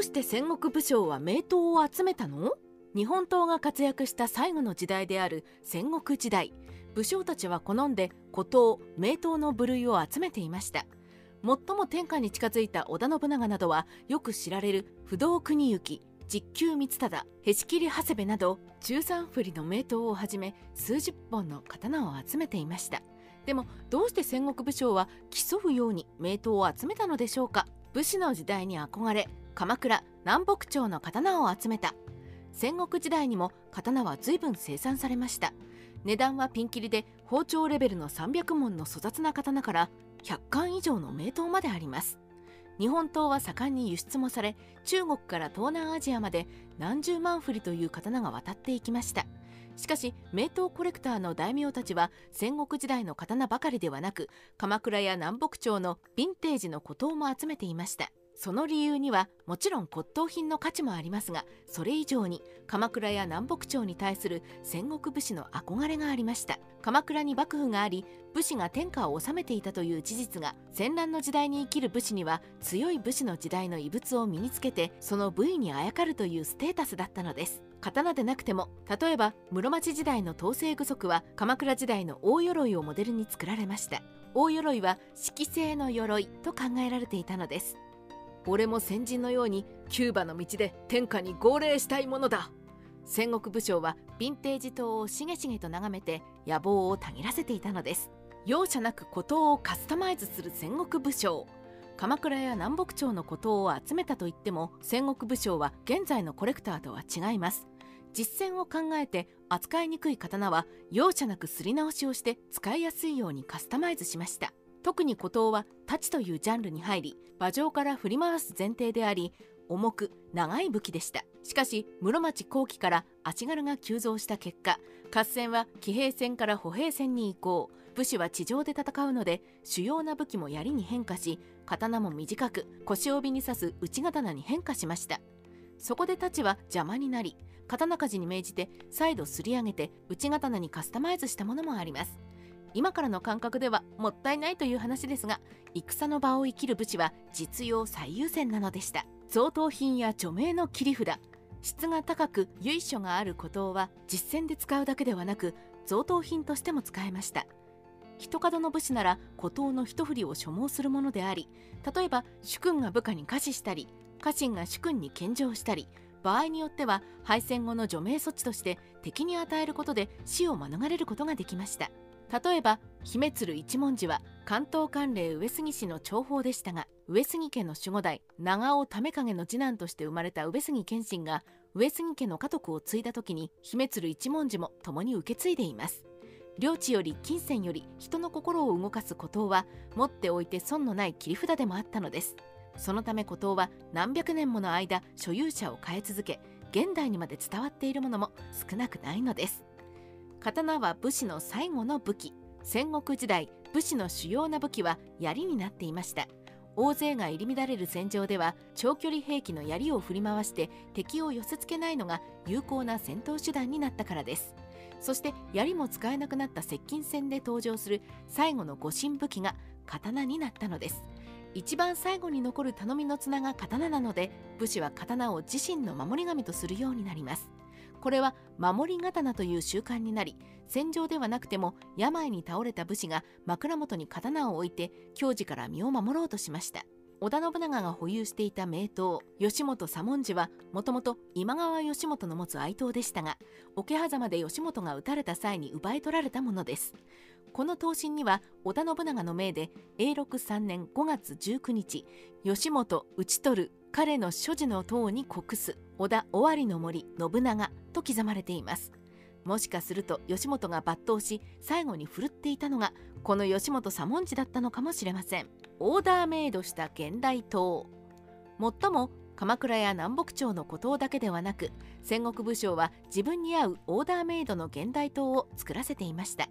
うして戦国武将は名刀を集めたの？日本刀が活躍した最後の時代である戦国時代。武将たちは好んで古刀名刀の部類を集めていました。最も天下に近づいた織田信長などはよく知られる不動国行実久光忠へし切り長谷部など中三振りの名刀をはじめ数十本の刀を集めていました。でもどうして戦国武将は競うように名刀を集めたのでしょうか？武士の時代に憧れ鎌倉南北朝の刀を集めた。戦国時代にも刀は随分生産されました。値段はピンキリで包丁レベルの300門の粗雑な刀から100貫以上の名刀まであります。日本刀は盛んに輸出もされ中国から東南アジアまで何十万振りという刀が渡っていきました。しかし名刀コレクターの大名たちは戦国時代の刀ばかりではなく鎌倉や南北朝のヴィンテージの古刀も集めていました。その理由にはもちろん骨董品の価値もありますがそれ以上に鎌倉や南北朝に対する戦国武士の憧れがありました。鎌倉に幕府があり武士が天下を治めていたという事実が戦乱の時代に生きる武士には強い武士の時代の遺物を身につけてその部位にあやかるというステータスだったのです。刀でなくても例えば室町時代の統制具足は鎌倉時代の大鎧をモデルに作られました。大鎧は色製の鎧と考えられていたのです。俺も先人のようにキューバの道で天下に号令したいものだ。戦国武将はヴィンテージ刀をしげしげと眺めて野望をたぎらせていたのです。容赦なく古刀をカスタマイズする戦国武将。鎌倉や南北朝の古刀を集めたといっても戦国武将は現在のコレクターとは違います。実践を考えて扱いにくい刀は容赦なくすり直しをして使いやすいようにカスタマイズしました。特に古刀は太刀というジャンルに入り馬上から振り回す前提であり重く長い武器でした。しかし室町後期から足軽が急増した結果合戦は騎兵戦から歩兵戦に移行。武士は地上で戦うので主要な武器も槍に変化し刀も短く腰帯に刺す内刀に変化しました。そこで太刀は邪魔になり刀鍛冶に命じて再度すり上げて内刀にカスタマイズしたものもあります。今からの感覚ではもったいないという話ですが戦の場を生きる武士は実用最優先なのでした。贈答品や著名の切り札質が高く由緒がある古刀は実戦で使うだけではなく贈答品としても使えました。一角の武士なら古刀の一振りを所望するものであり例えば主君が部下に下賜したり家臣が主君に献上したり場合によっては敗戦後の除名措置として敵に与えることで死を免れることができました。例えば姫鶴一文字は関東管領上杉氏の重宝でしたが上杉家の守護代長尾為景の次男として生まれた上杉謙信が上杉家の家督を継いだ時に姫鶴一文字も共に受け継いでいます。領地より金銭より人の心を動かす孤島は持っておいて損のない切り札でもあったのです。そのため孤島は何百年もの間所有者を変え続け現代にまで伝わっているものも少なくないのです。刀は武士の最後の武器。戦国時代武士の主要な武器は槍になっていました。大勢が入り乱れる戦場では長距離兵器の槍を振り回して敵を寄せつけないのが有効な戦闘手段になったからです。そして槍も使えなくなった接近戦で登場する最後の護身武器が刀になったのです。一番最後に残る頼みの綱が刀なので武士は刀を自身の守り神とするようになります。これは守り刀という習慣になり戦場ではなくても病に倒れた武士が枕元に刀を置いて矜持から身を守ろうとしました。織田信長が保有していた名刀吉本左文字はもともと今川義元の持つ愛刀でしたが桶狭間で義元が討たれた際に奪い取られたものです。この刀身には織田信長の命で永禄3年5月19日義元討ち取る彼の所持の塔に国す織田尾張の森信長と刻まれています。もしかすると義元が抜刀し最後に振るっていたのがこの義元左文字だったのかもしれません。オーダーメイドした現代刀。もっとも鎌倉や南北朝の古刀だけではなく戦国武将は自分に合うオーダーメイドの現代刀を作らせていました。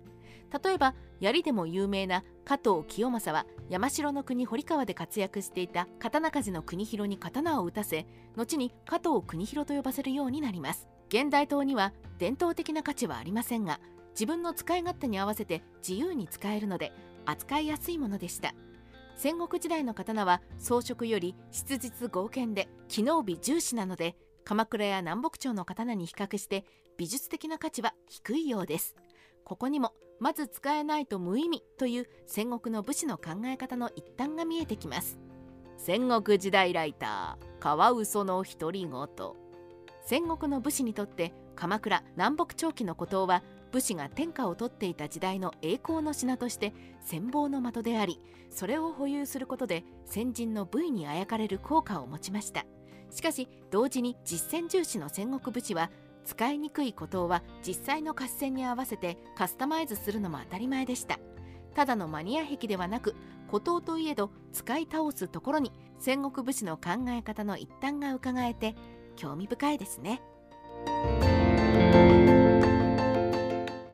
例えば槍でも有名な加藤清正は山城の国堀川で活躍していた刀鍛冶の国広に刀を打たせ後に加藤国広と呼ばせるようになります。現代刀には伝統的な価値はありませんが自分の使い勝手に合わせて自由に使えるので扱いやすいものでした。戦国時代の刀は装飾より質実剛健で機能美重視なので鎌倉や南北朝の刀に比較して美術的な価値は低いようです。ここにもまず使えないと無意味という戦国の武士の考え方の一端が見えてきます。戦国時代ライターカワウソの独り言。戦国の武士にとって鎌倉南北朝期の孤島は武士が天下を取っていた時代の栄光の品として戦望の的でありそれを保有することで先人の部位にあやかれる効果を持ちました。しかし同時に実践重視の戦国武士は使いにくい孤島は実際の合戦に合わせてカスタマイズするのも当たり前でした。ただのマニア壁ではなく孤島といえど使い倒すところに戦国武士の考え方の一端が伺えて興味深いですね。